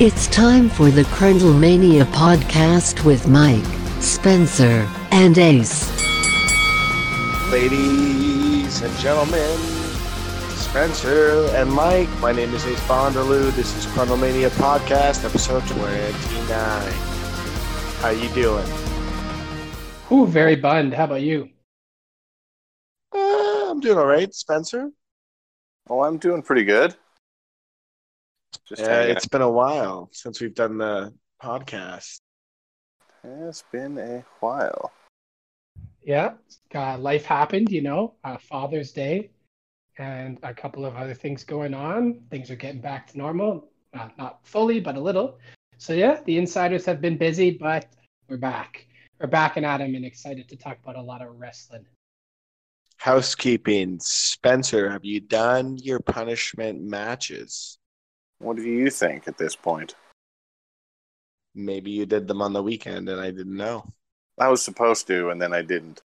It's time for the Crundlemania podcast with Mike, Spencer, and Ace. Ladies and gentlemen, Spencer and Mike, my name is Ace Bonderloo. This is Crundlemania Podcast, episode 29. How you doing? Ooh, very bunned. How about you? Uh, I'm doing all right, Spencer. Oh, I'm doing pretty good. Just Yeah, hanging it's been a while since we've done the podcast. it's been a while. Yeah, uh, life happened, you know, uh, Father's Day, and a couple of other things going on. Things are getting back to normal, uh, not fully, but a little. So yeah, the insiders have been busy, but we're back. We're back and at 'em and excited to talk about a lot of wrestling. Housekeeping. Spencer, have you done your punishment matches? What do you think at this point? Maybe you did them on the weekend and I didn't know. I was supposed to, and then I didn't.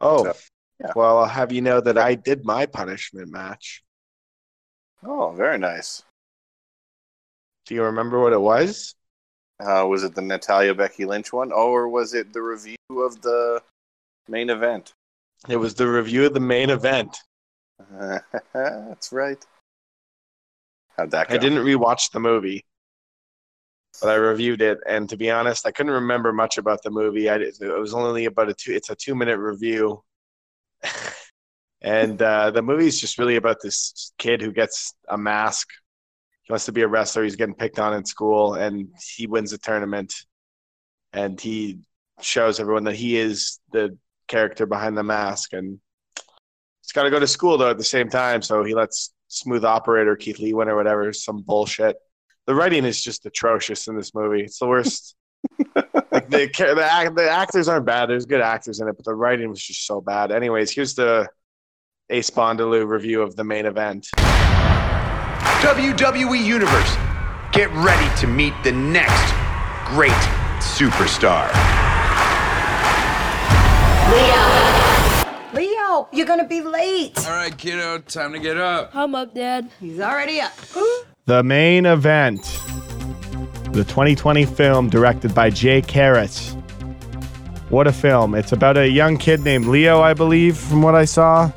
Oh, So, yeah. well, I'll have you know that I did my punishment match. Oh, very nice. Do you remember what it was? Uh, was it the Natalia Becky Lynch one, or was it the review of the main event? It was the review of the main event. That's right. How'd that go? I didn't rewatch the movie, but I reviewed it, and to be honest, I couldn't remember much about the movie. I it was only about a two. It's a two minute review, and uh, the is just really about this kid who gets a mask. He wants to be a wrestler. He's getting picked on in school, and he wins a tournament, and he shows everyone that he is the character behind the mask, and he's got to go to school though at the same time. So he lets smooth operator Keith Lee win or whatever, some bullshit. The writing is just atrocious in this movie. It's the worst. like the, the act- the actors aren't bad. There's good actors in it, but the writing was just so bad. Anyways, here's the Ace Bondaloo review of the main event. WWE Universe, get ready to meet the next great superstar. Leo, you're gonna be late. All right, kiddo, time to get up. I'm up, Dad. He's already up. The main event. The 2020 film directed by Jay Karas. What a film. It's about a young kid named Leo, I believe, from what I saw.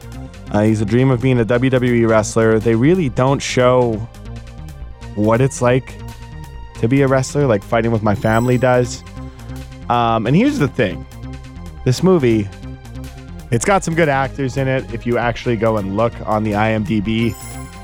Uh, he's a dream of being a WWE wrestler. They really don't show what it's like to be a wrestler, like Fighting with My Family does. Um, and here's the thing this movie, it's got some good actors in it. If you actually go and look on the IMDb,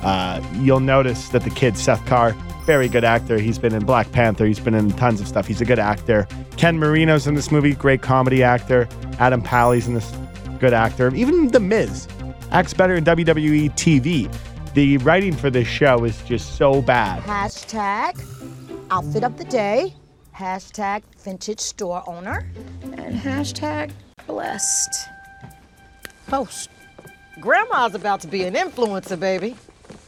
uh, you'll notice that the kid Seth Carr, very good actor. He's been in Black Panther. He's been in tons of stuff. He's a good actor. Ken Marino's in this movie, great comedy actor. Adam Pally's in this, good actor. Even The Miz acts better in WWE TV. The writing for this show is just so bad. Hashtag outfit of the day. Hashtag vintage store owner. And hashtag blessed. Post. Grandma's about to be an influencer, baby.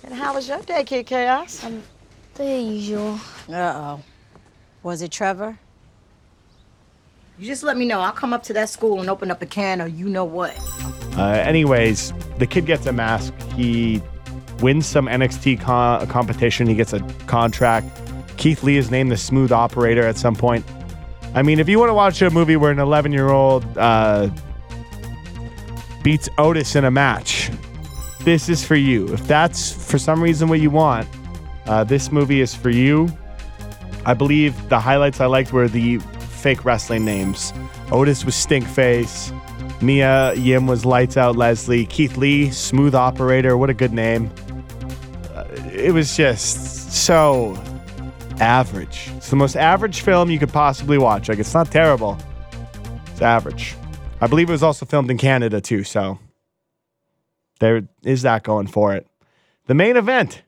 And how was your day, Kid Chaos? The usual. Uh oh. Was it Trevor? You just let me know. I'll come up to that school and open up a can or you know what. Uh, anyways, the kid gets a mask. He wins some NXT co- competition. He gets a contract. Keith Lee is named the smooth operator at some point. I mean, if you want to watch a movie where an 11 year old uh, beats Otis in a match, this is for you. If that's for some reason what you want, uh, this movie is for you. I believe the highlights I liked were the fake wrestling names. Otis was Stinkface. Mia Yim was Lights Out Leslie. Keith Lee, Smooth Operator. What a good name. Uh, it was just so average. It's the most average film you could possibly watch. Like, it's not terrible, it's average. I believe it was also filmed in Canada, too, so there is that going for it. The main event.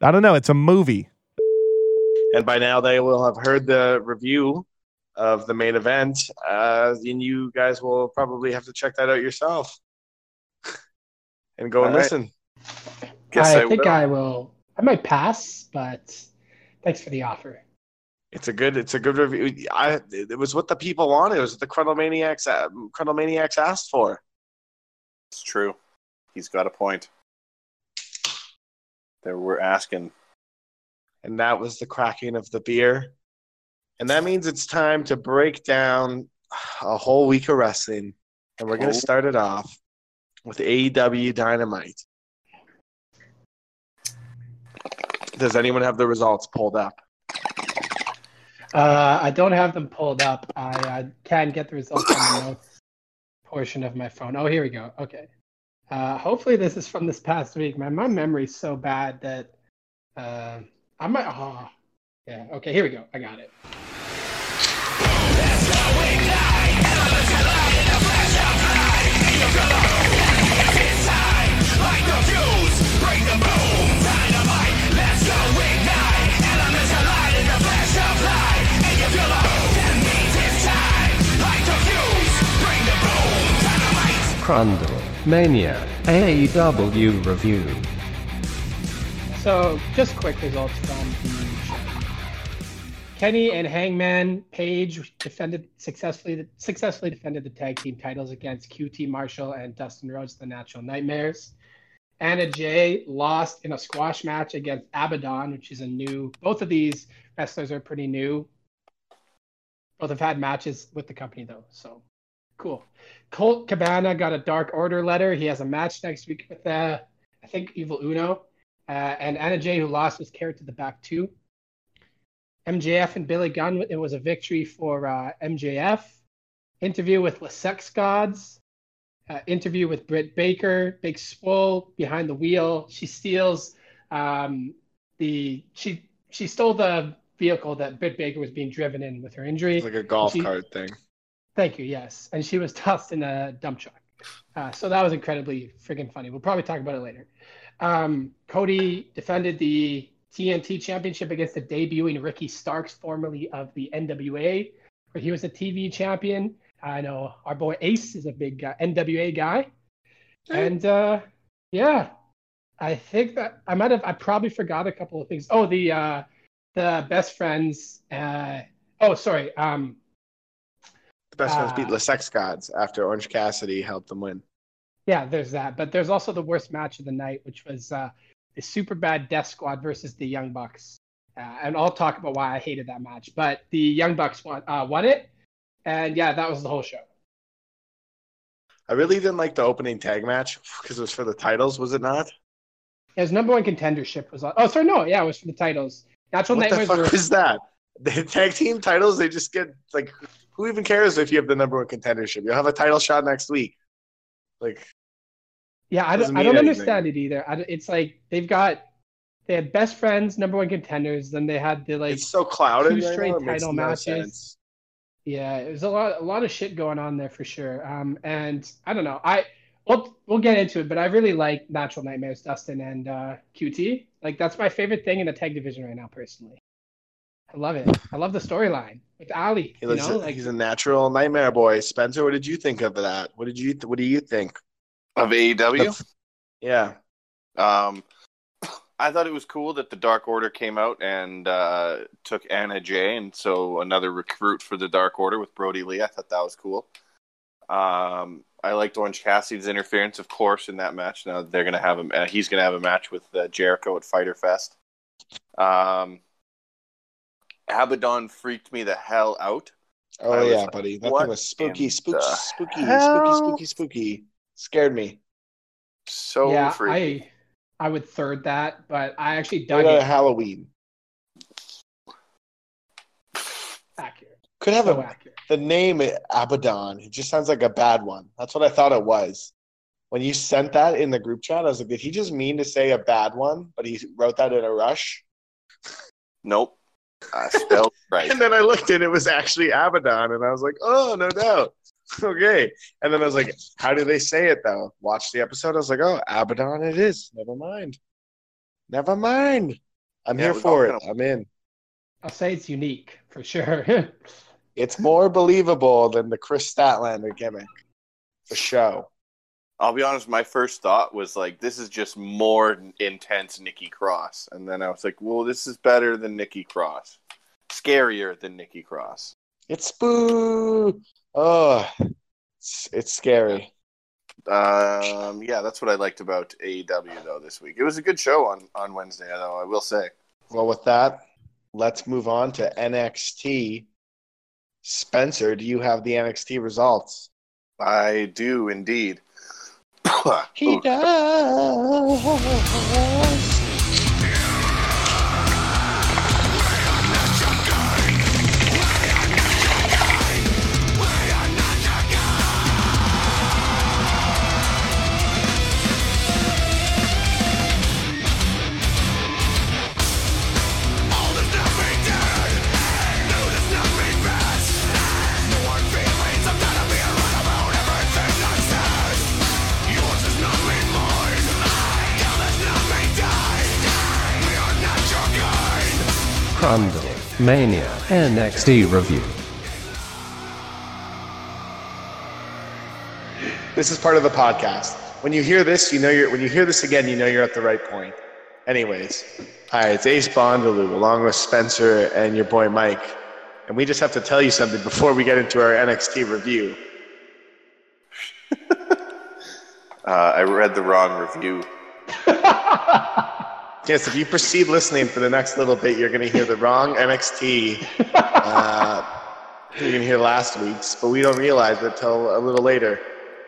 I don't know. It's a movie. And by now they will have heard the review of the main event, uh, and you guys will probably have to check that out yourself and go and All right. listen. Guess I, I think will. I will. I might pass, but thanks for the offer. It's a good. It's a good review. I. It was what the people wanted. It was what the Chronomaniacs. Uh, Chronomaniacs asked for. It's true. He's got a point. They were asking And that was the cracking of the beer. And that means it's time to break down a whole week of wrestling. And we're going to start it off with AEW Dynamite. Does anyone have the results pulled up? Uh, I don't have them pulled up. I, I can get the results on the notes portion of my phone. Oh, here we go. Okay. Uh, hopefully this is from this past week. Man, my memory's so bad that uh, I might. Oh, yeah. Okay, here we go. I got it. Crundle Mania AEW Review. So, just quick results from the. Kenny and Hangman Page defended successfully successfully defended the tag team titles against QT Marshall and Dustin Rhodes, the Natural Nightmares. Anna Jay lost in a squash match against Abaddon, which is a new. Both of these wrestlers are pretty new. Both have had matches with the company though, so cool. Colt Cabana got a Dark Order letter. He has a match next week with uh, I think Evil Uno. Uh, and Anna Jay, who lost, was carried to the back two. MJF and Billy Gunn, it was a victory for uh, MJF. Interview with the Sex Gods. Uh, interview with Britt Baker, Big Swole behind the wheel. She steals um, the she she stole the vehicle that Britt Baker was being driven in with her injury. It's like a golf She- cart thing. Thank you. Yes, and she was tossed in a dump truck. Uh, so that was incredibly freaking funny. We'll probably talk about it later. Um, Cody defended the TNT Championship against the debuting Ricky Starks, formerly of the NWA, where he was a TV champion. I know our boy Ace is a big uh, NWA guy, and uh, yeah, I think that I might have. I probably forgot a couple of things. Oh, the uh, the best friends. Uh, oh, sorry. Um, The best Uh, beat the Sex Gods after Orange Cassidy helped them win. Yeah, there's that. But there's also the worst match of the night, which was uh, the Super Bad Death Squad versus the Young Bucks. Uh, and I'll talk about why I hated that match. But the Young Bucks won, uh, won it. And yeah, that was the whole show. I really didn't like the opening tag match because it was for the titles, was it not? Yeah, His number one contendership was. Oh, sorry, no, yeah, it was for the titles. Natural What the Nightmares fuck were. was that? The tag team titles, they just get like, who even cares if you have the number one contendership? You'll have a title shot next week. Like, Yeah, I don't, I don't anything. understand it either. I, don't- it's like they've got. They had best friends, number one contenders. Then they had the like it's so clouded. two straight makes title no matches. sense. Yeah, it was a lot, a lot of shit going on there for sure. Um, and I don't know, I we'll we'll get into it, but I really like Natural Nightmares, Dustin and uh, QT. Like that's my favorite thing in the tag division right now, personally. I love it. I love the storyline with Ali. He You looks, know, like he's a natural nightmare boy. Spencer, what did you think of that? What did you? What do you think? Of AEW? Yeah, Um, I thought it was cool that the Dark Order came out and uh, took Anna Jay, and so another recruit for the Dark Order with Brodie Lee. I thought that was cool. Um, I liked Orange Cassidy's interference, of course, in that match. Now they're gonna have a uh, he's gonna have a match with uh, Jericho at Fighter Fest. Um, Abaddon freaked me the hell out. Oh I was yeah, like, buddy. That what thing was spooky, in spooky, spooky, hell? spooky, spooky, spooky. Scared me. So yeah, freaky. I I would third that, but I actually Right dug out it. Halloween. Accurate, Could have so a, accurate. the name Abaddon. It just sounds like a bad one. That's what I thought it was. When you sent that in the group chat, I was like, did he just mean to say a bad one? But he wrote that in a rush. Nope. I spelled right. And then I looked and it was actually Abaddon, and I was like, oh, no doubt. Okay. And then I was like, how do they say it though? Watch the episode. I was like, oh, Abaddon it is. Never mind. Never mind. I'm Yeah, here for all it. kind I'm in. I'll say it's unique for sure. It's more believable than the Kris Statlander gimmick. The show. I'll be honest, my first thought was like, this is just more intense Nikki Cross. And then I was like, well, this is better than Nikki Cross. Scarier than Nikki Cross. It's spoo. Oh, it's, it's scary. Um, yeah, that's what I liked about AEW though this week. It was a good show on on Wednesday, though I will say. Well, with that, let's move on to NXT. Spencer, do you have the NXT results? I do indeed. He does. Mania NXT review. This is part of the podcast. When you hear this, you know you're when you hear this again, you know you're at the right point. Anyways, hi, it's Ace Bondaloo along with Spencer and your boy Mike. And we just have to tell you something before we get into our NXT review. Uh, I read the wrong review. Yes, if you proceed listening for the next little bit, you're going to hear the wrong NXT. Uh, you're going to hear last week's, but we don't realize it until a little later.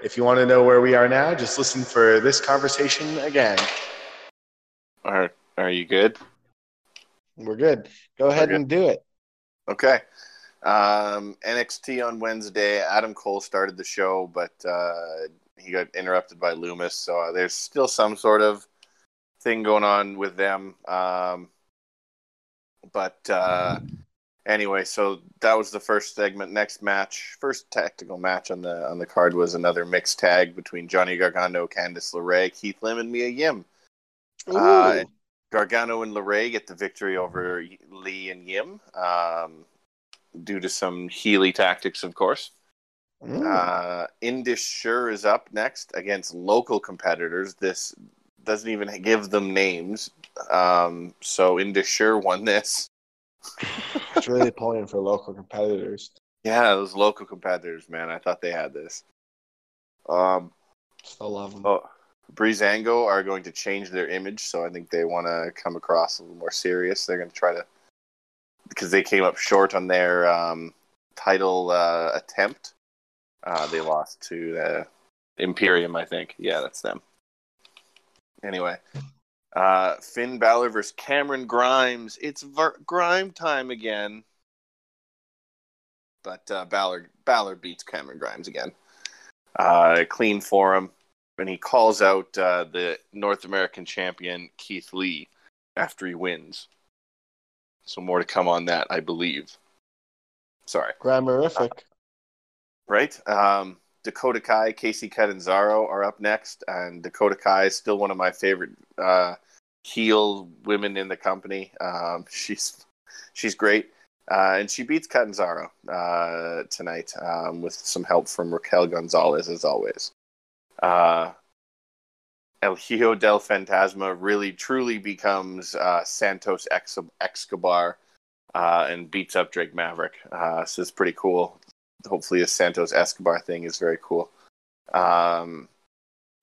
If you want to know where we are now, just listen for this conversation again. Are Are you good? We're good. Go ahead good. and do it. Okay. Um, NXT on Wednesday. Adam Cole started the show, but uh, he got interrupted by Lumis. So uh, there's still some sort of thing going on with them. Um, but uh, anyway, so that was the first segment. Next match, first tactical match on the on the card was another mixed tag between Johnny Gargano, Candice LeRae, Keith Lee, and Mia Yim. Uh, Gargano and LeRae get the victory over Lee and Yim um, due to some Healy tactics, of course. Mm. Uh, Indus Sher is up next against local competitors. This doesn't even give them names. Um, so Indus Sher won this. it's really pulling for local competitors. Yeah, those local competitors, man. I thought they had this. Um, Still love them. oh, Breezango are going to change their image, so I think they want to come across a little more serious. They're going to try to because they came up short on their um, title uh, attempt. Uh, they lost to uh, Imperium, I think. Yeah, that's them. Anyway, uh, Finn Balor versus Cameron Grimes. It's ver- Grime time again. But uh, Balor Balor beats Cameron Grimes again. Uh, clean for him, and he calls out uh, the North American champion Keith Lee after he wins. So more to come on that, I believe. Sorry Grammarific. right? Um, Dakota Kai, Kacy Catanzaro are up next, and Dakota Kai is still one of my favorite uh, heel women in the company. Um, she's she's great, uh, and she beats Catanzaro uh, tonight um, with some help from Raquel Gonzalez, as always. Uh, El Hijo del Fantasma really truly becomes uh, Santos Ex- Escobar uh, and beats up Drake Maverick. So it's pretty cool hopefully the Santos Escobar thing is very cool. Um,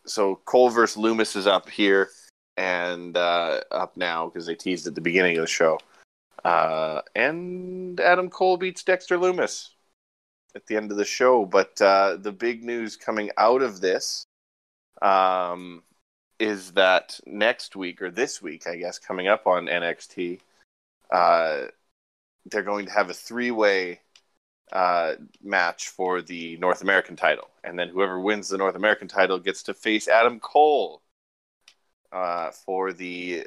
so Cole versus Lumis is up here and uh, up now because they teased at the beginning of the show. Uh, and Adam Cole beats Dexter Lumis at the end of the show. But uh, the big news coming out of this um, is that next week or this week, I guess, coming up on NXT, uh, they're going to have a three-way uh, match for the North American title, and then whoever wins the North American title gets to face Adam Cole uh, for the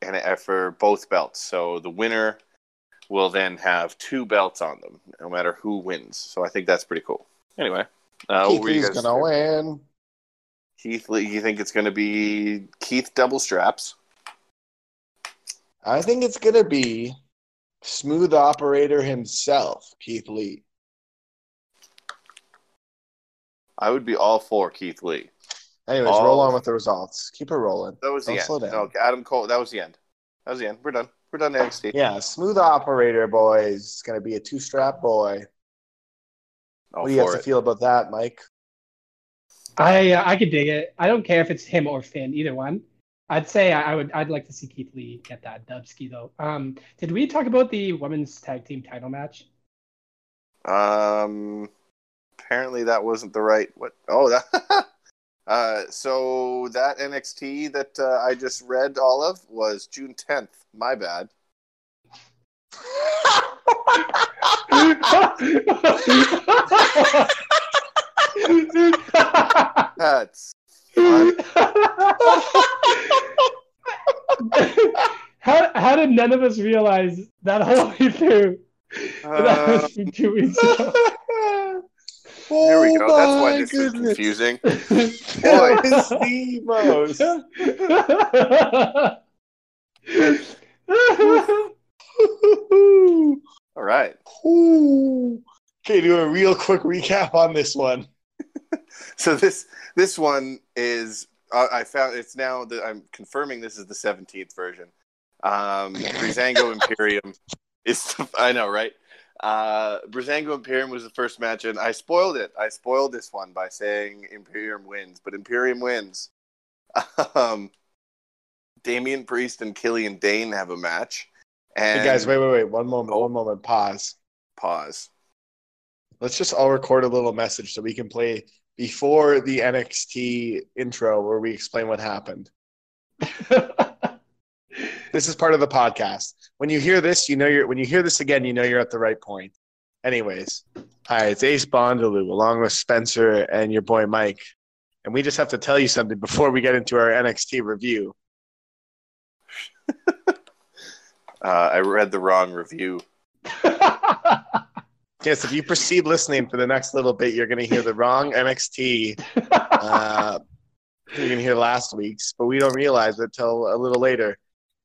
and uh, for both belts. So the winner will then have two belts on them, no matter who wins. So I think that's pretty cool. Anyway, uh, Keith Lee's gonna win. Keith Lee, you think it's going to be Keith double straps? I think it's gonna be smooth operator himself, Keith Lee. I would be all for Keith Lee. Anyways, Oh. roll on with the results. Keep it rolling. That was the Don't end. slow down. No, Adam Cole. That was the end. That was the end. We're done. We're done. NXT. Yeah, smooth operator, boys. It's gonna be a two strap boy. All what do you have for to feel about that, Mike? I uh, I could dig it. I don't care if it's him or Finn, either one. I'd say I I would. I'd like to see Keith Lee get that Dubsky though. Um, did we talk about the women's tag team title match? Um, apparently that wasn't the right. What? Oh, that. uh, so that NXT that uh, I just read all of was June tenth. My bad. That's. how how did none of us realize that whole way through? that uh, was from two weeks ago. There we go. That's why oh my this is goodness. confusing. That is the most. All right. Ooh. Okay, do a real quick recap on this one. So this this one is uh, I found it's now that I'm confirming this is the 17th version. Um, Breezango Imperium is I know right. Uh, Breezango Imperium was the first match, and I spoiled it. I spoiled this one by saying Imperium wins, but Imperium wins. Um, Damian Priest and Killian Dain have a match. And Hey guys, wait, wait, wait. One moment, one moment. Pause. pause. Let's just all record a little message so we can play before the NXT intro where we explain what happened. This is part of the podcast. When you hear this, you know you're when you hear this again, you know you're at the right point. Anyways, hi, it's Ace Bondaloo along with Spencer and your boy Mike. And we just have to tell you something before we get into our NXT review. Uh, I read the wrong review. Yes, if you proceed listening for the next little bit, you're going to hear the wrong NXT. Uh, you're going to hear last week's, but we don't realize it till a little later.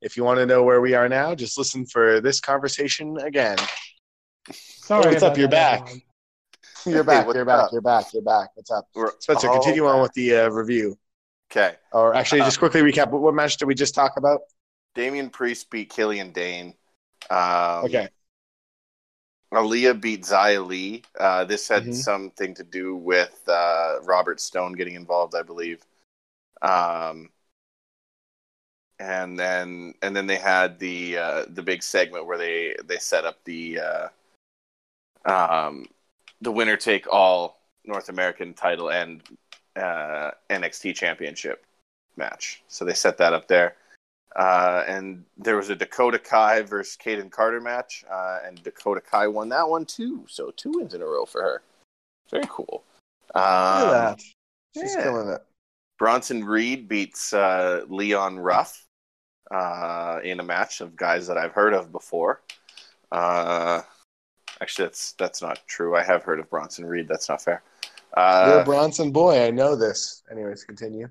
If you want to know where we are now, just listen for this conversation again. Sorry, Oh, what's up? about You're back. You're back. what's You're back. up? You're back. You're back. What's up, We're Spencer? all Continue on with the uh, review. Okay. Or actually, Uh, just quickly recap. What, what match did we just talk about? Damian Priest beat Killian Dain. Um, Okay. Aliyah beat Xia Li. Uh, this had Mhm. something to do with uh, Robert Stone getting involved, I believe. Um, and then and then they had the uh, the big segment where they they set up the uh, um, the winner take all North American title and uh, NXT championship match. So they set that up there. Uh, and there was a Dakota Kai versus Kayden Carter match, uh, and Dakota Kai won that one too. So two wins in a row for her. Very cool. Look at Um, that. She's yeah. killing it. Bronson Reed beats uh, Leon Ruff uh, in a match of guys that I've heard of before. Uh, actually, that's that's not true. I have heard of Bronson Reed. That's not fair. You're a Uh, Bronson boy. I know this. Anyways, continue.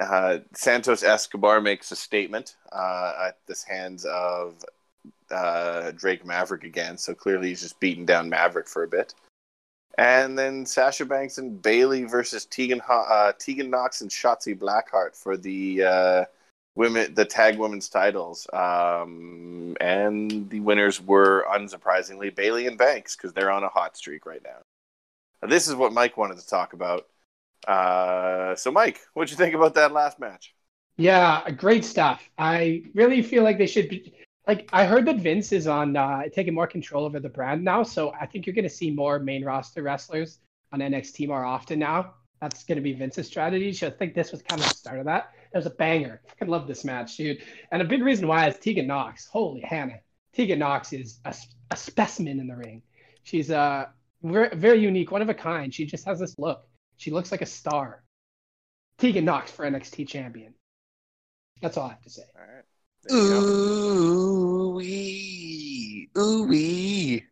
Uh, Santos Escobar makes a statement uh, at the hands of uh, Drake Maverick again. So clearly, he's just beating down Maverick for a bit. And then Sasha Banks and Bayley versus Tegan uh, Tegan Knox and Shotzi Blackheart for the uh, women the tag women's titles. Um, and the winners were unsurprisingly Bayley and Banks because they're on a hot streak right now. Now, This is what Mike wanted to talk about. Uh, so, Mike, what'd you think about that last match? Yeah, great stuff. I really feel like they should be like I heard that Vince is on uh, taking more control over the brand now, so I think you're going to see more main roster wrestlers on NXT more often now. That's going to be Vince's strategy. So I think this was kind of the start of that. It was a banger. I love this match, dude. And a big reason why is Tegan Knox. Holy Hannah, Tegan Knox is a, a specimen in the ring. She's uh, very, very unique, one of a kind. She just has this look. She looks like a star. Tegan Knox for NXT champion. That's all I have to say. All right. There you go. Ooh wee, ooh wee.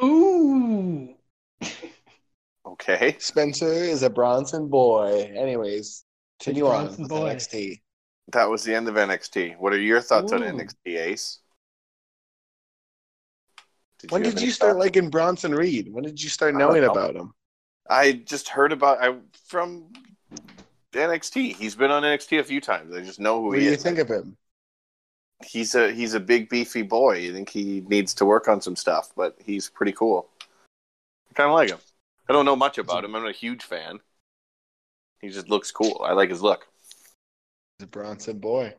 Ooh. Okay. Spencer is a Bronson boy. Anyways, continue on with boy. NXT. That was the end of NXT. What are your thoughts on NXT Ace? When have did you start thoughts? liking Bronson Reed? When did you start knowing know. about him? I just heard about I from NXT. He's been on NXT a few times. I just know who What do he you is. think of him? He's a he's a big beefy boy. I think he needs to work on some stuff, but he's pretty cool. I kind of like him. I don't know much about him. I'm not a huge fan. He just looks cool. I like his look. He's a Bronson boy.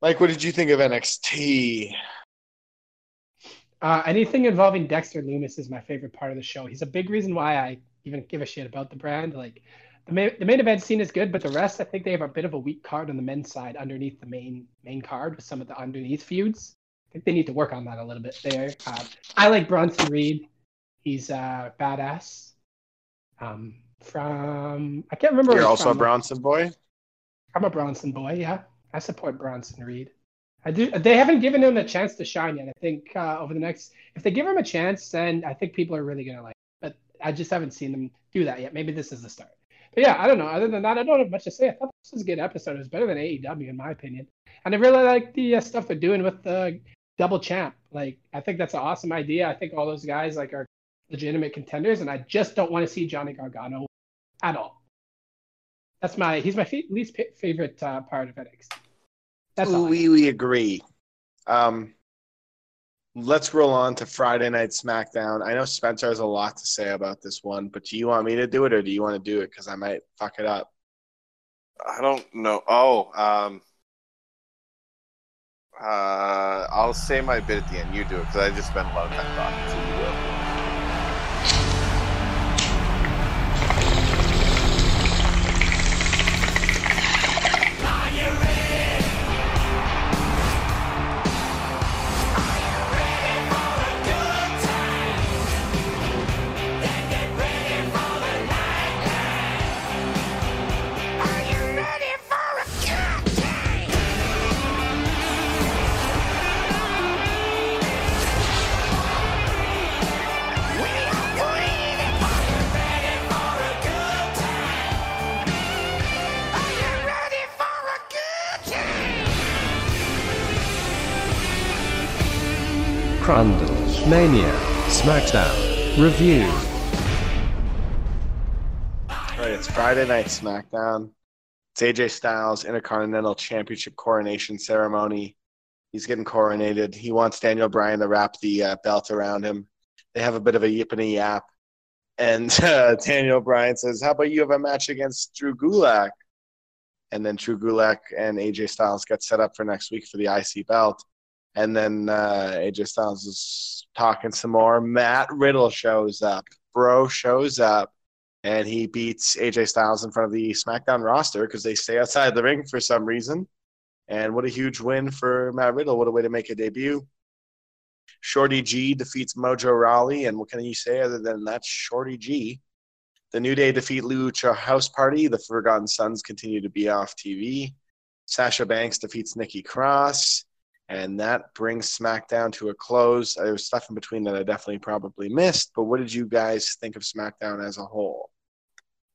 Mike, what did you think of NXT? Uh, anything involving Dexter Lumis is my favorite part of the show. He's a big reason why I even give a shit about the brand. Like the main, the main event scene is good, but the rest, I think they have a bit of a weak card on the men's side underneath the main main card with some of the underneath feuds. I think they need to work on that a little bit there. Uh, I like Bronson Reed. He's uh, badass. Um, from I can't remember. You're also a. Bronson boy. I'm a Bronson boy. Yeah, I support Bronson Reed. I do. They haven't given him a chance to shine yet. I think uh, over the next, if they give him a chance, then I think people are really gonna like. But I just haven't seen them do that yet. Maybe this is the start. But yeah, I don't know. Other than that, I don't have much to say. I thought this was a good episode. It was better than AEW in my opinion, and I really like the uh, stuff they're doing with the double champ. Like, I think that's an awesome idea. I think all those guys like are legitimate contenders, and I just don't want to see Johnny Gargano at all. That's my. He's my fa- least pa- favorite uh, part of NXT. That's all. We we agree. Um, let's roll on to Friday Night SmackDown. I know Spencer has a lot to say about this one, but do you want me to do it or do you want to do it? Because I might fuck it up. I don't know. Oh, um, uh, I'll say my bit at the end. You do it because I just spent a lot of time talking. to you Review. All right, it's Friday Night SmackDown. It's AJ Styles Intercontinental Championship coronation ceremony. He's getting coronated. He wants Daniel Bryan to wrap the uh, belt around him. They have a bit of a yip and a yap. And uh, Daniel Bryan says, How about you have a match against Drew Gulak? And then Drew Gulak and AJ Styles get set up for next week for the IC belt. And then uh, AJ Styles is talking some more. Matt Riddle shows up. Bro shows up. And he beats AJ Styles in front of the SmackDown roster because they stay outside the ring for some reason. And what a huge win for Matt Riddle. What a way to make a debut. Shorty G defeats Mojo Rawley. And what can you say other than that's Shorty G? The New Day defeat Lucha House Party. The Forgotten Sons continue to be off TV. Sasha Banks defeats Nikki Cross. And that brings SmackDown to a close. There was stuff in between that I definitely probably missed. But what did you guys think of SmackDown as a whole?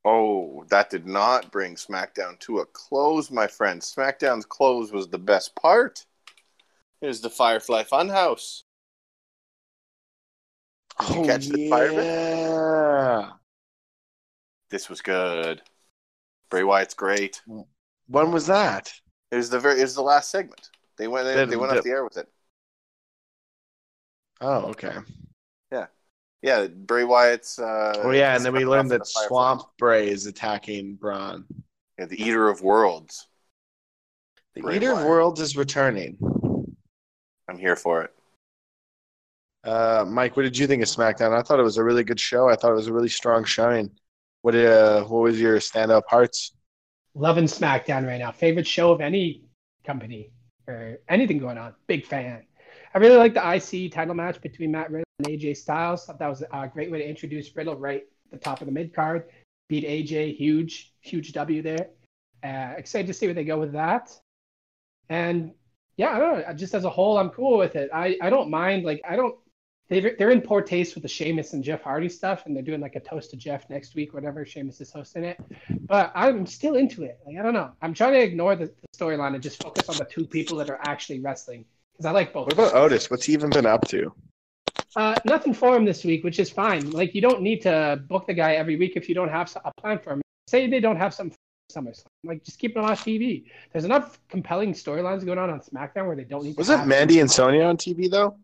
Oh, that did not bring SmackDown to a close, my friend. SmackDown's close was the best part. Here's the Firefly Funhouse. Did you oh, catch the? Oh, yeah. This was good. Bray Wyatt's great. When was that? It was the very. It was the last segment. They went. They, they went did- off the air with it. Oh, okay. Yeah, yeah. Bray Wyatt's. Uh, Oh, yeah, and then we learned that the Swamp Bray is attacking Braun. Yeah, the Eater of Worlds. The Bray Eater of Worlds is returning. I'm here for it. Uh, Mike, what did you think of SmackDown? I thought it was a really good show. I thought it was a really strong showing. What uh, what was your standout parts? Loving SmackDown right now. Favorite show of any company or anything going on. Big fan. I really like the IC title match between Matt Riddle and AJ Styles. Thought that was a great way to introduce Riddle right at the top of the mid card. Beat AJ, huge, huge W there. Uh, excited to see where they go with that. And yeah, I don't know. Just as a whole, I'm cool with it. I, I don't mind. Like I don't. They're, they're in poor taste with the Sheamus and Jeff Hardy stuff, and they're doing like a toast to Jeff next week, whatever. Sheamus is hosting it, but I'm still into it. Like I don't know. I'm trying to ignore the, the storyline and just focus on the two people that are actually wrestling because I like both. What about Otis? What's he even been up to? Uh, nothing for him this week, which is fine. Like you don't need to book the guy every week if you don't have a plan for him. Say they don't have some for SummerSlam, like just keep him on TV. There's enough compelling storylines going on on SmackDown where they don't need. Was to it Mandy and Sonya on TV though?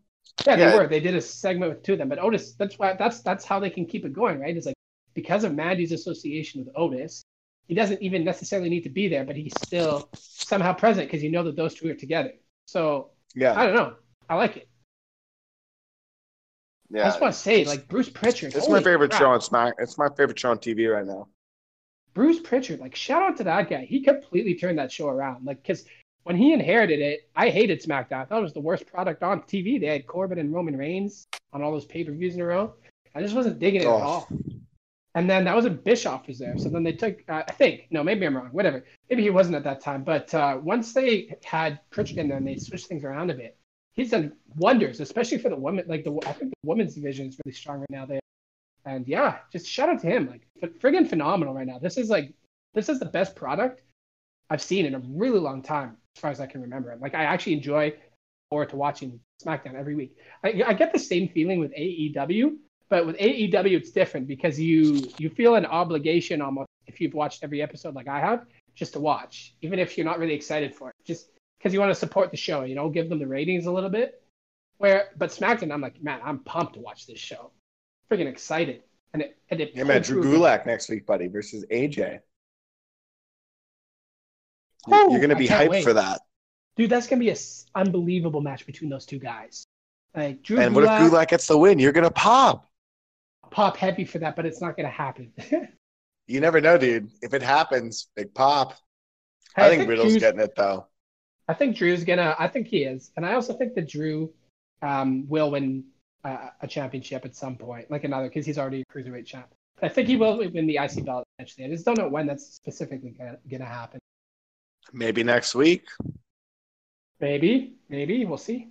Yeah, they Yeah. were. They did a segment with two of them, but Otis. That's why. That's that's how they can keep it going, right? It's like because of Mandy's association with Otis, he doesn't even necessarily need to be there, but he's still somehow present because you know that those two are together. So Yeah. I don't know. I like it. Yeah, I just want to say, like Bruce Pritchard. It's my favorite crap. show on Smack. It's my favorite show on TV right now. Bruce Pritchard, like shout out to that guy. He completely turned that show around. Like, because when he inherited it, I hated SmackDown. I thought it was the worst product on TV. They had Corbin and Roman Reigns on all those pay per views in a row. I just wasn't digging it Oh. at all. And then that was a Bischoff was there. So then they took, uh, I think, no, maybe I'm wrong. Whatever. Maybe he wasn't at that time. But uh, once they had Pritchard in there and they switched things around a bit, he's done wonders, especially for the women. Like the, I think the women's division is really strong right now there. And yeah, just shout out to him. Like f- friggin' phenomenal right now. This is like, this is the best product I've seen in a really long time, far as I can remember. Like I actually enjoy forward to watching SmackDown every week. I, I get the same feeling with AEW, but with AEW it's different because you you feel an obligation almost if you've watched every episode like I have, just to watch, even if you're not really excited for it, just because you want to support the show, you know, give them the ratings a little bit. Where but SmackDown, I'm like, man, I'm pumped to watch this show, freaking excited, and it and it Yeah, man, Drew. Gulak next week, buddy, versus AJ. Oh, You're gonna be hyped wait. for that. Dude, that's gonna be an unbelievable match between those two guys. Like Drew And what if Gulak, Gulak gets the win? You're gonna pop. pop heavy for that, but it's not gonna happen. You never know, dude. If it happens, big pop. Hey, I, think, Riddle's Drew's- getting it though. I think Drew's gonna. I think he is, and I also think that Drew um, will win uh, a championship at some point, like another, because he's already a cruiserweight champ. I think he will win the IC belt eventually. I just don't know when that's specifically gonna, gonna happen. Maybe next week. Maybe, maybe we'll see.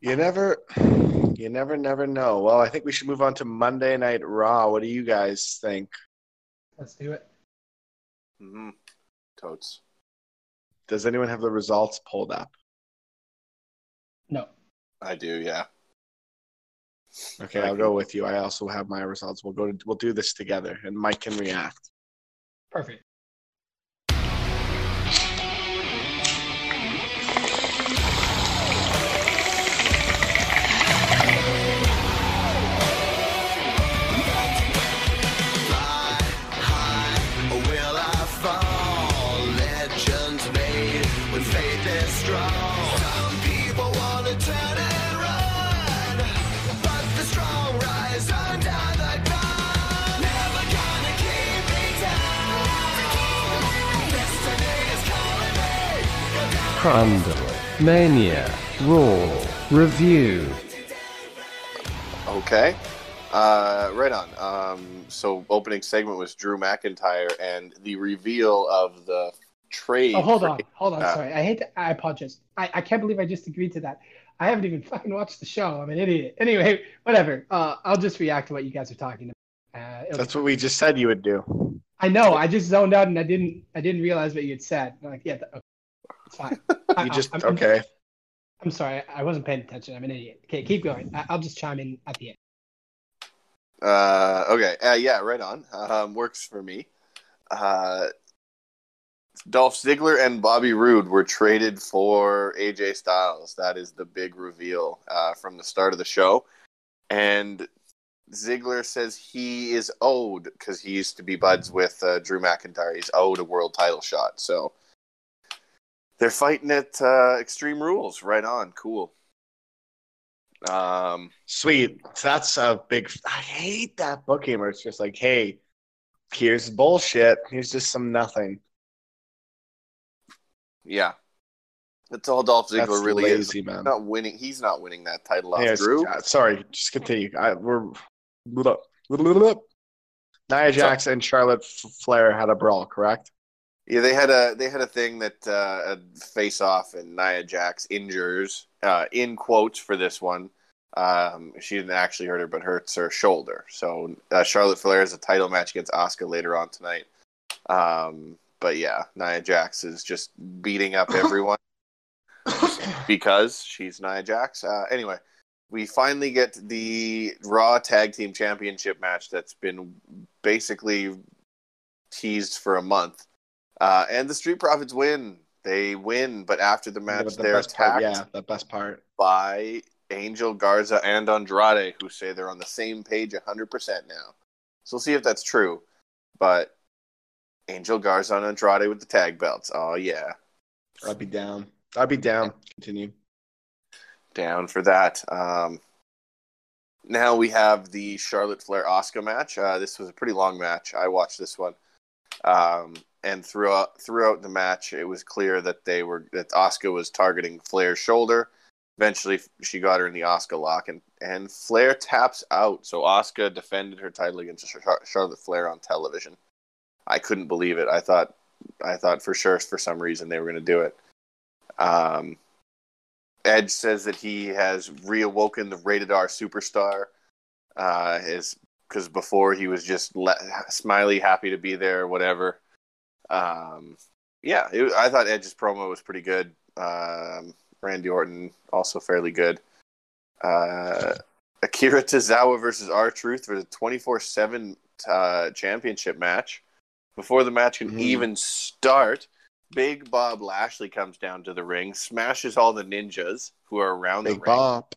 You never, you never, never know. Well, I think we should move on to Monday Night Raw. What do you guys think? Let's do it. Mm-hmm. Totes. Does anyone have the results pulled up? No, I do, yeah. Okay, I'll go with you. I also have my results. We'll go. To, we'll do this together, and Mike can react. perfect. Mania Raw Review. Okay. Uh, right on. Um, so opening segment was Drew McIntyre and the reveal of the trade. Oh, hold for- on, hold on. Uh, Sorry, I hate. To, I apologize. I, I can't believe I just agreed to that. I haven't even fucking watched the show. I'm an idiot. Anyway, whatever. Uh, I'll just react to what you guys are talking about. Uh, That's what we just said you would do. I know. I just zoned out and I didn't. I didn't realize what you had said. I'm like, yeah, th- okay, it's fine. I- You just I'm, I'm- okay. I'm sorry. I wasn't paying attention. I'm an idiot. Okay, keep going. I, I'll just chime in at the end. Uh, okay. Uh, yeah, right on. Um, works for me. Uh, Dolph Ziggler and Bobby Roode were traded for AJ Styles. That is the big reveal uh, from the start of the show. And Ziggler says he is owed because he used to be buds with uh, Drew McIntyre. He's owed a world title shot. So they're fighting at uh, Extreme Rules. Right on. Cool. Um, Sweet. That's a big. I hate that booking where it's just like, hey, here's bullshit. Here's just some nothing. Yeah. That's all Dolph Ziggler That's really lazy, is. man. He's not winning. He's not winning that title off Yes, Drew. uh, sorry, just continue. I, we're little, little, little, Nia Jax and Charlotte Flair had a brawl, correct? Yeah, they had a they had a thing that uh, a face off and Nia Jax injures uh, in quotes for this one. Um, she didn't actually hurt her, but hurts her shoulder. So uh, Charlotte Flair has a title match against Asuka later on tonight. Um, but yeah, Nia Jax is just beating up everyone because she's Nia Jax. Uh, anyway, we finally get the Raw Tag Team Championship match that's been basically teased for a month. Uh, and the Street Profits win. They win, but after the match, but the they're best part, attacked yeah, the best part. by Angel Garza and Andrade, who say they're on the same page 100% now. So we'll see if that's true. But Angel Garza and Andrade with the tag belts. Oh yeah, I'd be down. I'd be down. Continue. down for that. Um, now we have the Charlotte Flair Asuka match. Uh, this was a pretty long match. I watched this one, um, and throughout throughout the match, it was clear that they were that Asuka was targeting Flair's shoulder. Eventually, she got her in the Asuka lock, and and Flair taps out. So Asuka defended her title against Char- Charlotte Flair on television. I couldn't believe it. I thought I thought for sure for some reason they were going to do it. Um, Edge says that he has reawoken the rated R superstar. Uh, is because before he was just le- smiley, happy to be there, whatever. Um, yeah, it, I thought Edge's promo was pretty good. Um, Randy Orton also fairly good. Uh, Akira Tozawa versus R Truth for the twenty four seven championship match. Before the match can Mhm. even start, Big Bob Lashley comes down to the ring, smashes all the ninjas who are around the Big ring. Bob.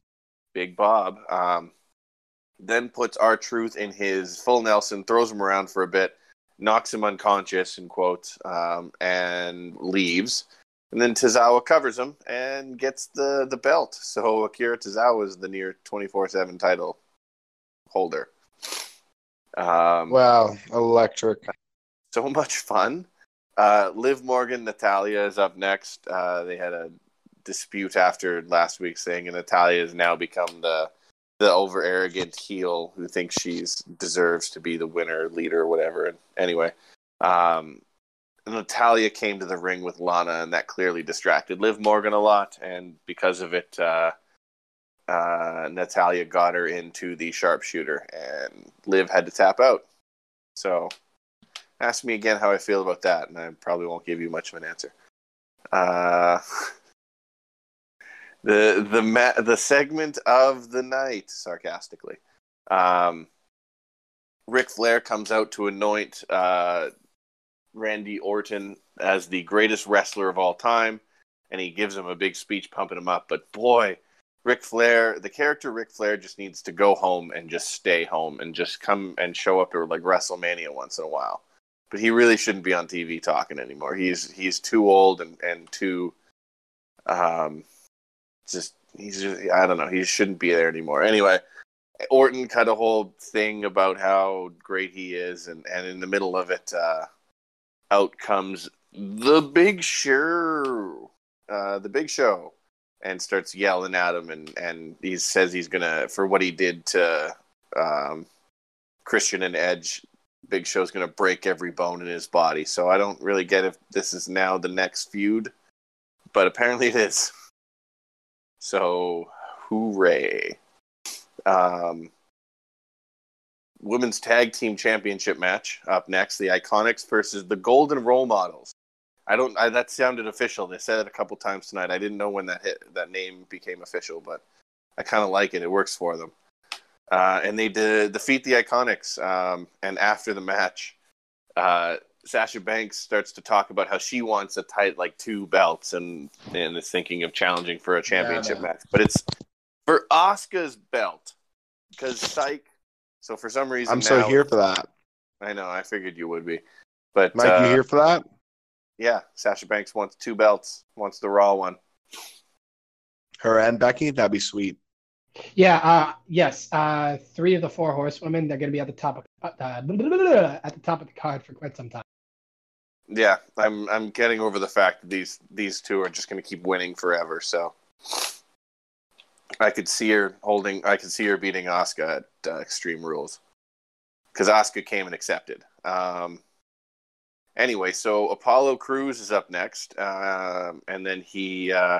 Big Bob. Um, then puts R Truth in his full Nelson, throws him around for a bit, knocks him unconscious in quotes, um, and leaves. And then Tozawa covers him and gets the the belt. So Akira Tozawa is the near twenty four seven title holder. Um, Wow, electric. so much fun. Uh, Liv Morgan, Natalya is up next. Uh, they had a dispute after last week's thing, and Natalya has now become the the over arrogant heel who thinks she's deserves to be the winner, leader, whatever. And anyway, um, Natalya came to the ring with Lana, and that clearly distracted Liv Morgan a lot, and because of it, uh, uh, Natalya got her into the sharpshooter, and Liv had to tap out. So ask me again how I feel about that, and I probably won't give you much of an answer. Uh, the the ma- the segment of the night, sarcastically. Um, Flair comes out to anoint uh, Randy Orton as the greatest wrestler of all time, and he gives him a big speech pumping him up. But boy, Ric Flair, the character Ric Flair just needs to go home and just stay home and just come and show up at like WrestleMania once in a while. But he really shouldn't be on TV talking anymore. He's he's too old and and too um just he's just I don't know, he shouldn't be there anymore. Anyway, Orton cut a whole thing about how great he is and and in the middle of it uh out comes the big show uh the big show and starts yelling at him and and he says he's gonna for what he did to um Christian and Edge Big Show's gonna break every bone in his body. So I don't really get if this is now the next feud, but apparently it is. So hooray! Um, women's tag team championship match up next: the Iconics versus the Golden Role Models. I don't. I, that sounded official. They said it a couple times tonight. I didn't know when that hit that name became official, but I kind of like it. It works for them. Uh, and they did defeat the Iconics. Um, and after the match, uh, Sasha Banks starts to talk about how she wants a tight, like two belts, and and is thinking of challenging for a championship man. match. But it's for Asuka's belt because Psych. So for some reason, I'm so here for that. I know. I figured you would be. But Mike, uh, you here for that? Yeah, Sasha Banks wants two belts. Wants the Raw one. Her and Becky? That'd be sweet. Yeah, uh, yes. Uh, three of the four horsewomen, they're going to be at the top of uh, at the top of the card for quite some time. Yeah, I'm I'm getting over the fact that these these two are just going to keep winning forever. So I could see her holding. I could see her beating Asuka at uh, Extreme Rules because Asuka came and accepted. Um, anyway, so Apollo Crews is up next, um, and then he uh,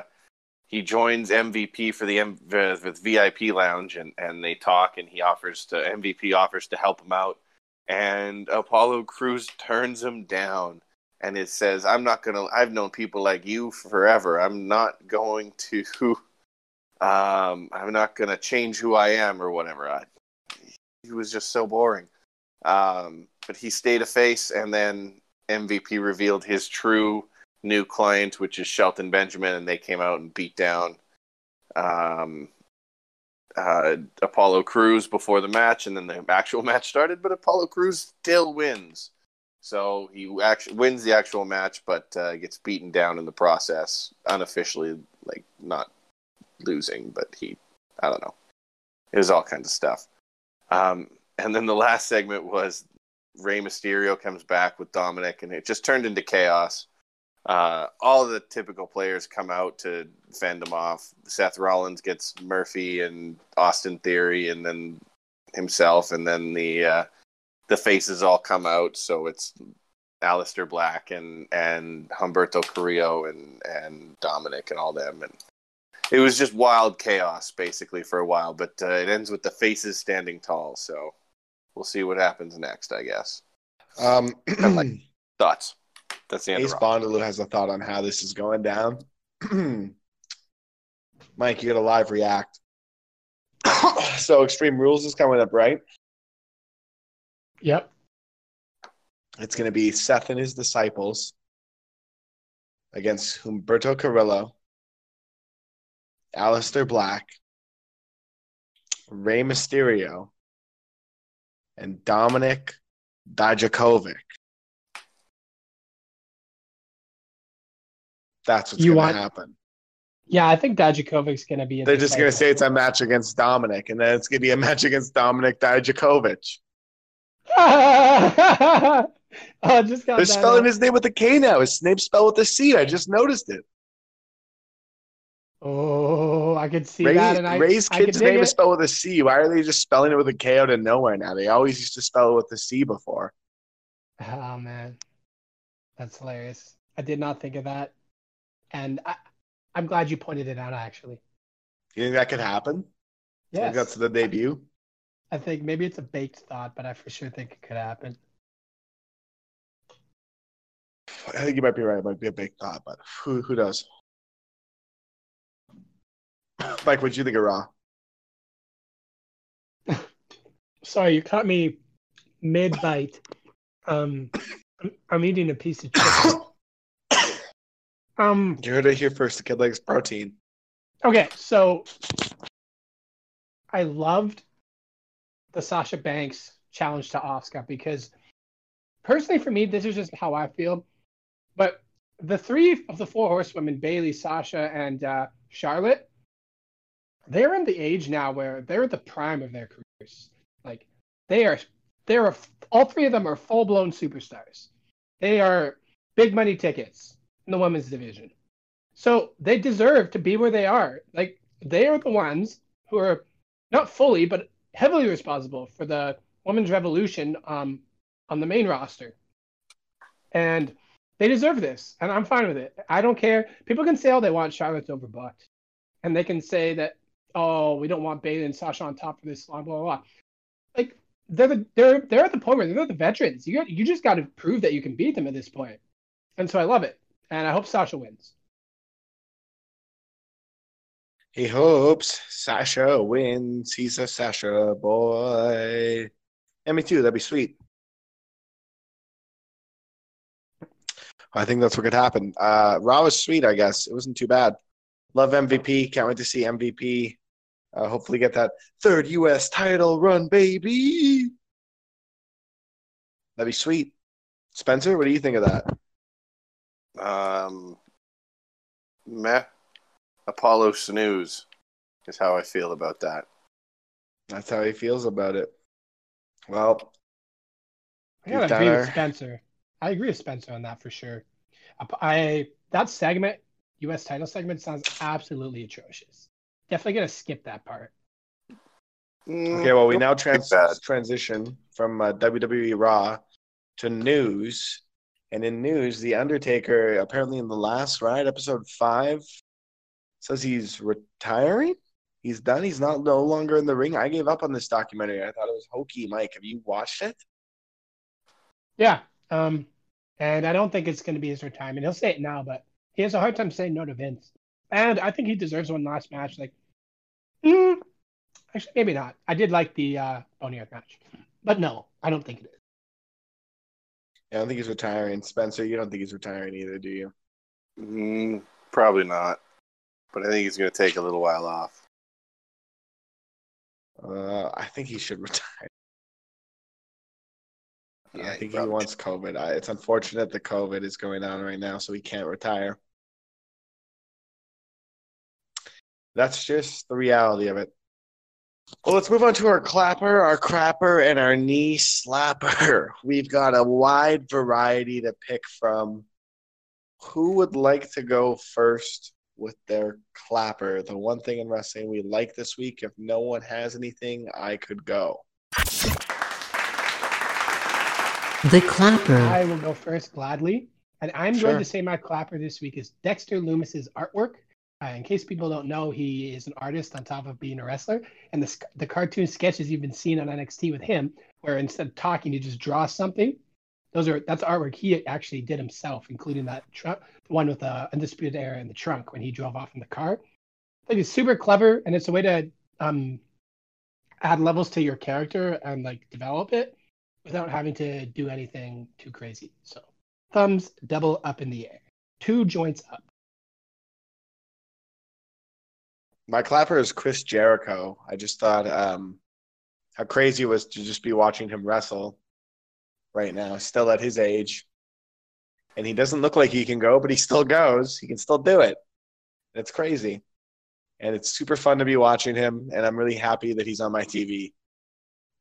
he joins MVP for the M- with with VIP Lounge, and and they talk, and he offers to MVP offers to help him out, and Apollo Crews turns him down and it says, "I'm not gonna. I've known people like you forever. I'm not going to. Um, I'm not gonna change who I am or whatever." I, he was just so boring. Um, but he stayed a face, and then MVP revealed his true new client, which is Shelton Benjamin, and they came out and beat down um, uh, Apollo Crews before the match, and then the actual match started. But Apollo Crews still wins So he actually wins the actual match, but uh, gets beaten down in the process, unofficially, like not losing, but he, I don't know. It was all kinds of stuff. Um, and then the last segment was Rey Mysterio comes back with Dominic, and it just turned into chaos. Uh, all the typical players come out to fend him off. Seth Rollins gets Murphy and Austin Theory, and then himself, and then the uh, the faces all come out. So it's Aleister Black and and Humberto Carrillo and and Dominic and all them, and it was just wild chaos basically for a while. But uh, it ends with the faces standing tall. So we'll see what happens next, I guess. Um, Thoughts? That's the end. Ace. Bondaloo has a thought on how this is going down. Mike, you got a live react. so Extreme Rules is coming up, right? Yep. It's going to be Seth and his disciples against Humberto Carrillo, Aleister Black, Rey Mysterio, and Dominic Dijakovic. That's what's You going want- to happen. Yeah, I think Dijakovic's going to be. They're just going to say it's a match against Dominic, and then it's going to be a match against Dominic Dijakovic. oh, I just got They're spelling out. his name with a K now. His name's spelled with a C. I just noticed it. Oh, I could see Rey, that, and I, Rey's kid's name it. is spelled with a C. Why are they just spelling it with a K out of nowhere now? They always used to spell it with a C before. Oh man, that's hilarious. I did not think of that, and I, I'm glad you pointed it out. Actually, You think that could happen? Yes, that's the debut. I think maybe it's a baked thought, but I for sure think it could happen. I think you might be right. It might be a big thought, but who who knows? Mike, what'd you think of Raw? Sorry, you caught me mid bite. Um, I'm, I'm eating a piece of chicken. Um, You heard it here first. The kid likes protein. Okay, so I loved the Sasha Banks challenge to Asuka because personally for me, this is just how I feel. But the three of the four horsewomen, Bayley, Sasha, and uh, Charlotte, they're in the age now where they're at the prime of their careers. Like they are, they are all three of them are full blown superstars. They are big money tickets in the women's division. So they deserve to be where they are. Like they are the ones who are not fully, but heavily responsible for the women's revolution um, on the main roster. And they deserve this, and I'm fine with it. I don't care. People can say all they want. Charlotte's overbooked, and they can say that, oh, we don't want Bayley and Sasha on top for this blah blah blah. Like they're the, they're they're at the point where they're the veterans. You got, you just got to prove that you can beat them at this point. And so I love it, and I hope Sasha wins. He hopes Sasha wins. He's a Sasha boy. Yeah, me too. That'd be sweet. I think that's what could happen. Uh, Raw was sweet, I guess. It wasn't too bad. Love MVP. Can't wait to see MVP. Uh, hopefully, get that third U.S. title run, baby. That'd be sweet. Spencer, what do you think of that? Um, meh. Apollo snooze is how I feel about that. That's how he feels about it. Well, I gotta agree our- with Spencer. I agree with Spencer on that for sure. I, I that segment, U.S. title segment, sounds absolutely atrocious. Definitely gonna skip that part. Okay, well, we now trans- transition from uh, WWE Raw to news. And in news, The Undertaker, apparently in the last ride, episode five, says he's retiring. He's done. He's not no longer in the ring. I gave up on this documentary. I thought it was hokey. Mike, have you watched it? Yeah. Um, and I don't think it's gonna be his retirement. He'll say it now, but he has a hard time saying no to Vince. And I think he deserves one last match. Like, mm, actually, maybe not. I did like the uh, Boneyard match, but no, I don't think it is. Yeah, I don't think he's retiring. Spencer, you don't think he's retiring either, do you? Mm, probably not. But I think he's going to take a little while off. Uh, I think he should retire. Yeah, I think he probably wants COVID. I, it's unfortunate the COVID is going on right now, so he can't retire. That's just the reality of it. Well, let's move on to our clapper, our crapper, and our knee slapper. We've got a wide variety to pick from. Who would like to go first with their clapper? The one thing in wrestling we like this week. If no one has anything, I could go. The clapper. I will go first gladly. And I'm Sure. going to say my clapper this week is Dexter Lumis's artwork. Uh, in case people don't know, he is an artist on top of being a wrestler. And the, the cartoon sketches you've been seeing on NXT with him, where instead of talking, you just draw something. Those are that's artwork he actually did himself, including that trunk, the one with the undisputed era in the trunk when he drove off in the car. I think it's super clever, and it's a way to um, add levels to your character and like develop it without having to do anything too crazy. So thumbs double up in the air, two joints up. My clapper is Chris Jericho. I just thought um, how crazy it was to just be watching him wrestle right now, still at his age. And he doesn't look like he can go, but he still goes. He can still do it. It's crazy. And it's super fun to be watching him. And I'm really happy that he's on my TV.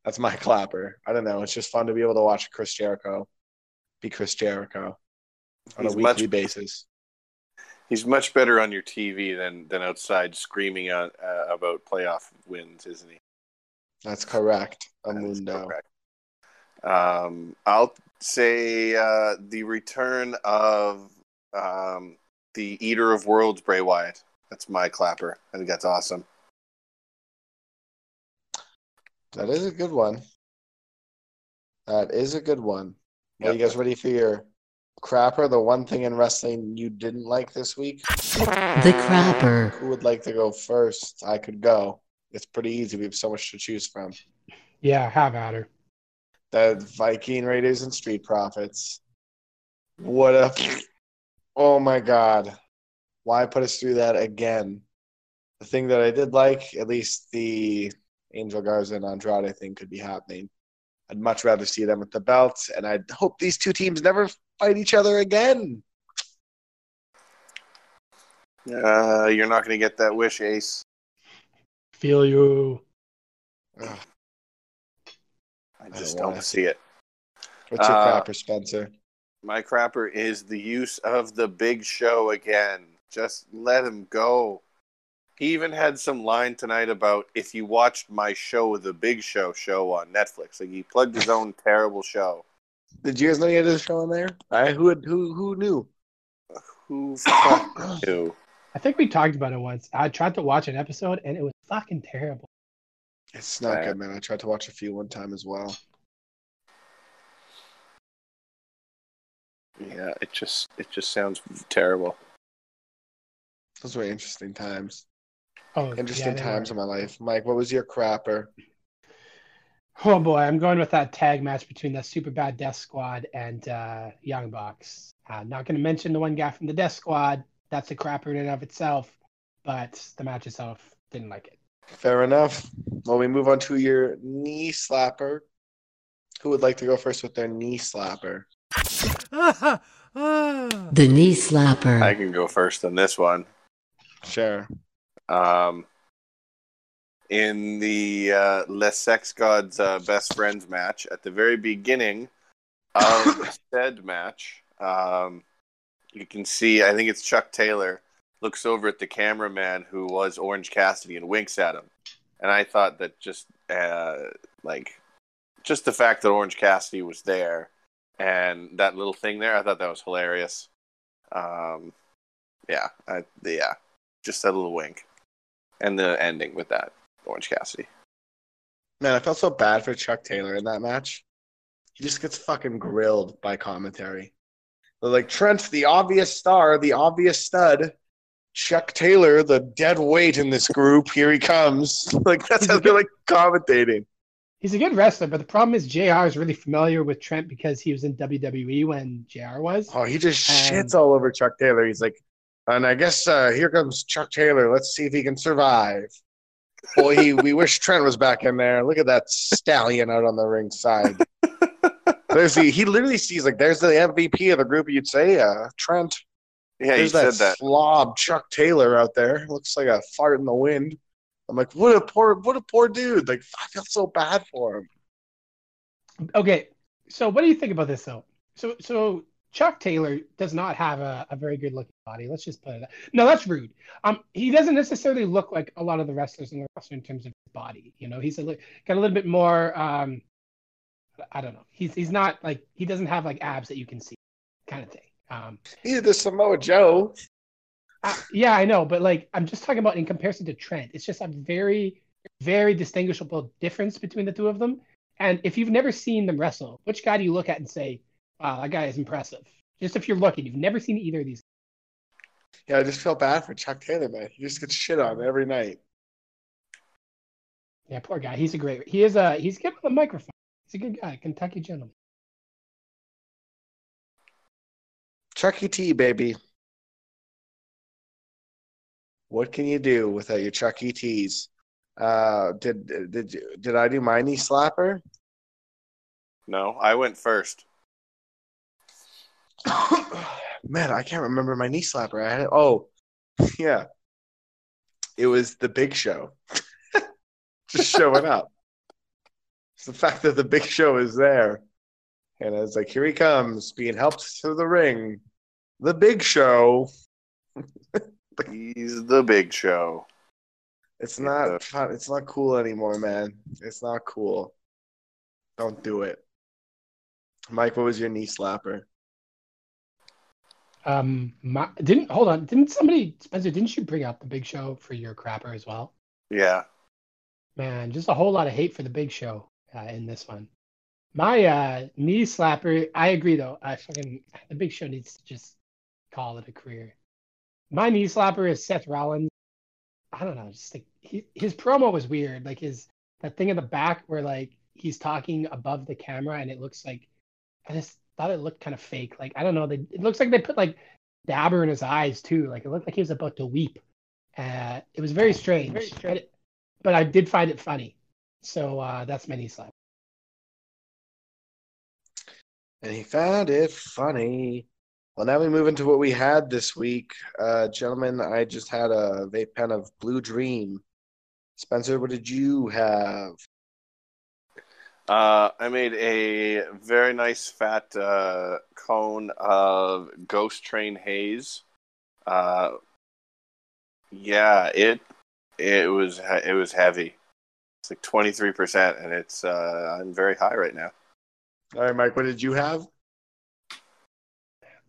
That's my clapper. I don't know. It's just fun to be able to watch Chris Jericho be Chris Jericho on He's a much- weekly basis. He's much better on your TV than than outside screaming on, uh, about playoff wins, isn't he? That's correct. That Amundo. correct. Um, I'll say uh, the return of um, the Eater of Worlds, Bray Wyatt. That's my clapper. I think that's awesome. That is a good one. That is a good one. Are you guys ready for your crapper? The one thing in wrestling you didn't like this week? The crapper. Who would like to go first? I could go. It's pretty easy. We have so much to choose from. Yeah, have at her. The Viking Raiders and Street Profits. What a. Oh my God. Why put us through that again? The thing that I did like, at least the Angel Garza and Andrade thing could be happening. I'd much rather see them with the belts, and I hope these two teams never fight each other again. Uh, you're not going to get that wish, Ace. Feel you. Ugh, I don't just don't see it. what's your Uh, crapper, Spencer? My crapper is the use of the big show again. Just let him go. He even had some line tonight about if you watched my show, the Big Show show on Netflix. Like he plugged his own terrible show. Did you guys know he had a show on there? I who had, who who knew? Who fucking knew? I think we talked about it once. I tried to watch an episode and it was fucking terrible. It's not Bad. good, man. I tried to watch a few one time as well. Yeah, it just it just sounds terrible. Those were interesting times. Oh, Interesting yeah, times were. in my life. Mike, what was your crapper? Oh boy, I'm going with that tag match between the Super Bad Death Squad and uh, Young Bucks. Uh, not going to mention the one guy from the Death Squad. That's a crapper in and of itself, but the match itself didn't like it. Fair enough. Well, we move on to your knee slapper. Who would like to go first with their knee slapper? The knee slapper. I can go first on this one. Sure. Um, in the uh, Les Sex Gods uh, Best Friends match, at the very beginning of the said match, um, you can see, I think it's Chuck Taylor, looks over at the cameraman who was Orange Cassidy and winks at him. And I thought that just, uh, like, just the fact that Orange Cassidy was there and that little thing there, I thought that was hilarious. Um, yeah, I, yeah, just that little wink and the ending with that Orange Cassidy. Man, I felt so bad for Chuck Taylor in that match. He just gets fucking grilled by commentary. They're like, Trent, the obvious star, the obvious stud. Chuck Taylor, the dead weight in this group. Here he comes. Like, that's how they're like commentating. He's a good wrestler, but the problem is JR is really familiar with Trent because he was in WWE when JR was. Oh, he just And- shits all over Chuck Taylor. He's like, and I guess uh, here comes Chuck Taylor. Let's see if he can survive. Boy, he, we wish Trent was back in there. Look at that stallion out on the ring side. There's the he literally sees like there's the MVP of the group. You'd say uh, Trent. Yeah, he there's said that, that. slob Chuck Taylor out there. Looks like a fart in the wind. I'm like, what a poor, what a poor dude. Like I feel so bad for him. Okay, so what do you think about this though? So so Chuck Taylor does not have a, a very good looking body. Let's just put it. That. No, that's rude. Um, he doesn't necessarily look like a lot of the wrestlers in the roster in terms of his body. You know, he's a li- got a little bit more. Um, I don't know. He's he's not like he doesn't have like abs that you can see, kind of thing. Um, He's the Samoa Joe. uh, yeah, I know, but like I'm just talking about in comparison to Trent. It's just a very, very distinguishable difference between the two of them. And if you've never seen them wrestle, which guy do you look at and say, "Wow, that guy is impressive"? Just if you're looking, you've never seen either of these. Yeah, I just feel bad for Chuck Taylor, man. He just gets shit on every night. Yeah, poor guy. He's a great. He is a. He's good the microphone. He's a good guy, Kentucky gentleman. Chucky T, baby. What can you do without your Chuck E. T's? Uh, did did did I do my knee slapper? No, I went first. Man, I can't remember my knee slapper. I had oh, yeah, it was the Big Show, just showing up. It's the fact that the Big Show is there, and I was like, here he comes, being helped to the ring. The Big Show. He's the big show. It's not. It's not cool anymore, man. It's not cool. Don't do it. Mike, what was your knee slapper? Um, my, didn't hold on. Didn't somebody Spencer? Didn't you bring up the Big Show for your crapper as well? Yeah. Man, just a whole lot of hate for the Big Show uh, in this one. My uh, knee slapper. I agree though. I fucking the Big Show needs to just call it a career. My knee slapper is Seth Rollins. I don't know. Just like he, his promo was weird. Like his that thing in the back where like he's talking above the camera and it looks like I just thought it looked kind of fake. Like I don't know. They, it looks like they put like dabber in his eyes too. Like it looked like he was about to weep. Uh, it was very strange. But, it- but I did find it funny. So uh, that's my knee slap. And he found it funny. Well, now we move into what we had this week. Uh, gentlemen, I just had a vape pen of Blue Dream. Spencer, what did you have? Uh, I made a very nice fat uh, cone of Ghost Train Haze. Uh, yeah, it it was it was heavy. It's like twenty three percent, and it's uh, I'm very high right now. All right, Mike, what did you have?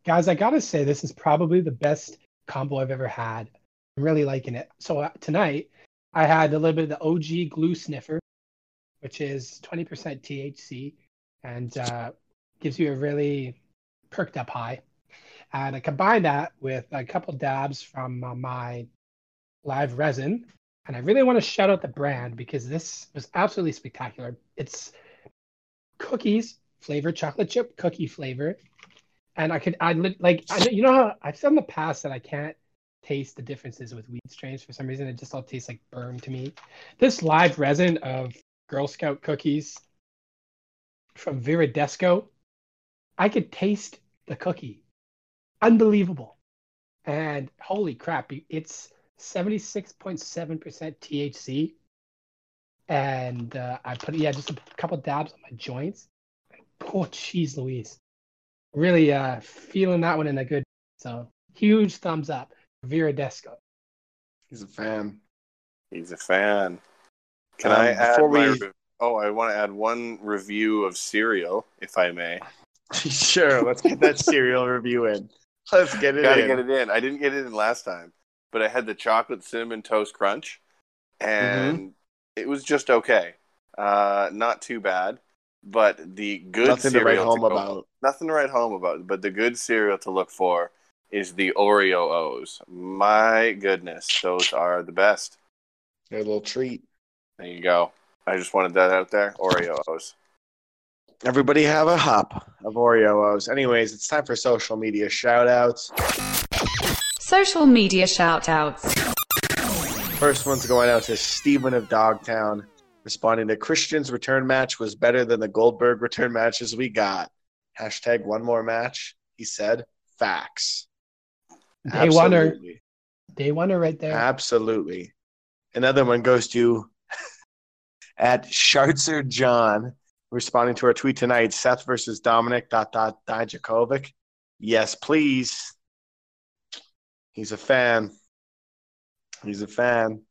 Guys, I gotta say this is probably the best combo I've ever had. I'm really liking it. So uh, tonight I had a little bit of the OG glue sniffer, which is 20% THC and uh, gives you a really perked up high. And I combined that with a couple dabs from uh, my live resin. And I really want to shout out the brand because this was absolutely spectacular. It's cookies flavor, chocolate chip cookie flavor. And I could, I like, I you know how I've said in the past that I can't taste the differences with weed strains for some reason. It just all tastes like burn to me. This live resin of Girl Scout cookies from Viridesco, I could taste the cookie. Unbelievable. And holy crap, it's 76.7% THC. And uh, I put, yeah, just a couple dabs on my joints. Oh, jeez Louise. Really uh, feeling that one in a good, so huge thumbs up. Viridesco. He's a fan. He's a fan. Can Um, I add before my? we- re- Oh, I want to add one review of cereal, if I may. sure, let's get that cereal review in. Let's get it Gotta in. get it in. I didn't get it in last time, but I had the chocolate cinnamon toast crunch, and Mm-hmm. it was just okay. Uh, not too bad, but the good Nothing to write cereal home go- about. Nothing to write home about. But the good cereal to look for is the Oreo O's. My goodness, those are the best. They're a little treat. There you go. I just wanted that out there. Oreo O's. Everybody have a hop of Oreos. Anyways, it's time for social media shout outs. Social media shout outs. First one's going out to Stephen of Dogtown. Responding to Christian's return match was better than the Goldberg return matches we got. Hashtag one more match. He said, facts. Day. Absolutely. Day oneer right there. Absolutely. Another one goes to at Shartzer John, responding to our tweet tonight Seth versus Dominic dot dot Dijakovic. Yes, please. He's a fan. He's a fan.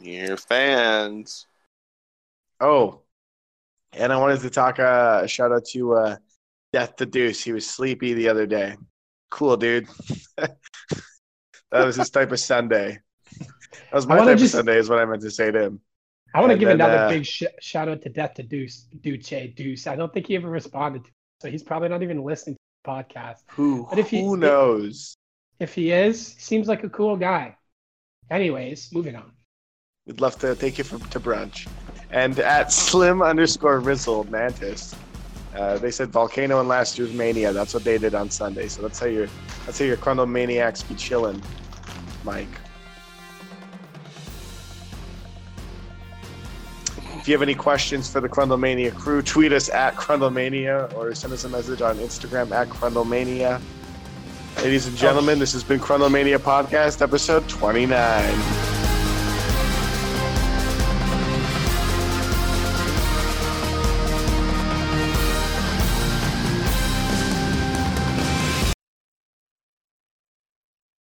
You're fans. Oh, and I wanted to talk uh, a shout out to uh, Death to Deuce. He was sleepy the other day. Cool, dude. that was his type of Sunday. That was my type just- of Sunday, is what I meant to say to him. I want to give then, another uh, big sh- shout out to Death to Deuce, Duce, Deuce. I don't think he ever responded, to it, so he's probably not even listening to the podcast. Who, But if he- who knows? If he is, seems like a cool guy. Anyways, moving on. We'd love to take you for, to brunch. And at slim underscore Rizzle Mantis, uh, they said Volcano and last year's Mania. That's what they did on Sunday. So that's how your that's how your Crundle Maniacs be chilling, Mike. If you have any questions for the Crundle Mania crew, tweet us at Crundle Mania or send us a message on Instagram at Crundle Mania. Ladies and gentlemen, this has been Crundle Mania Podcast, episode 29.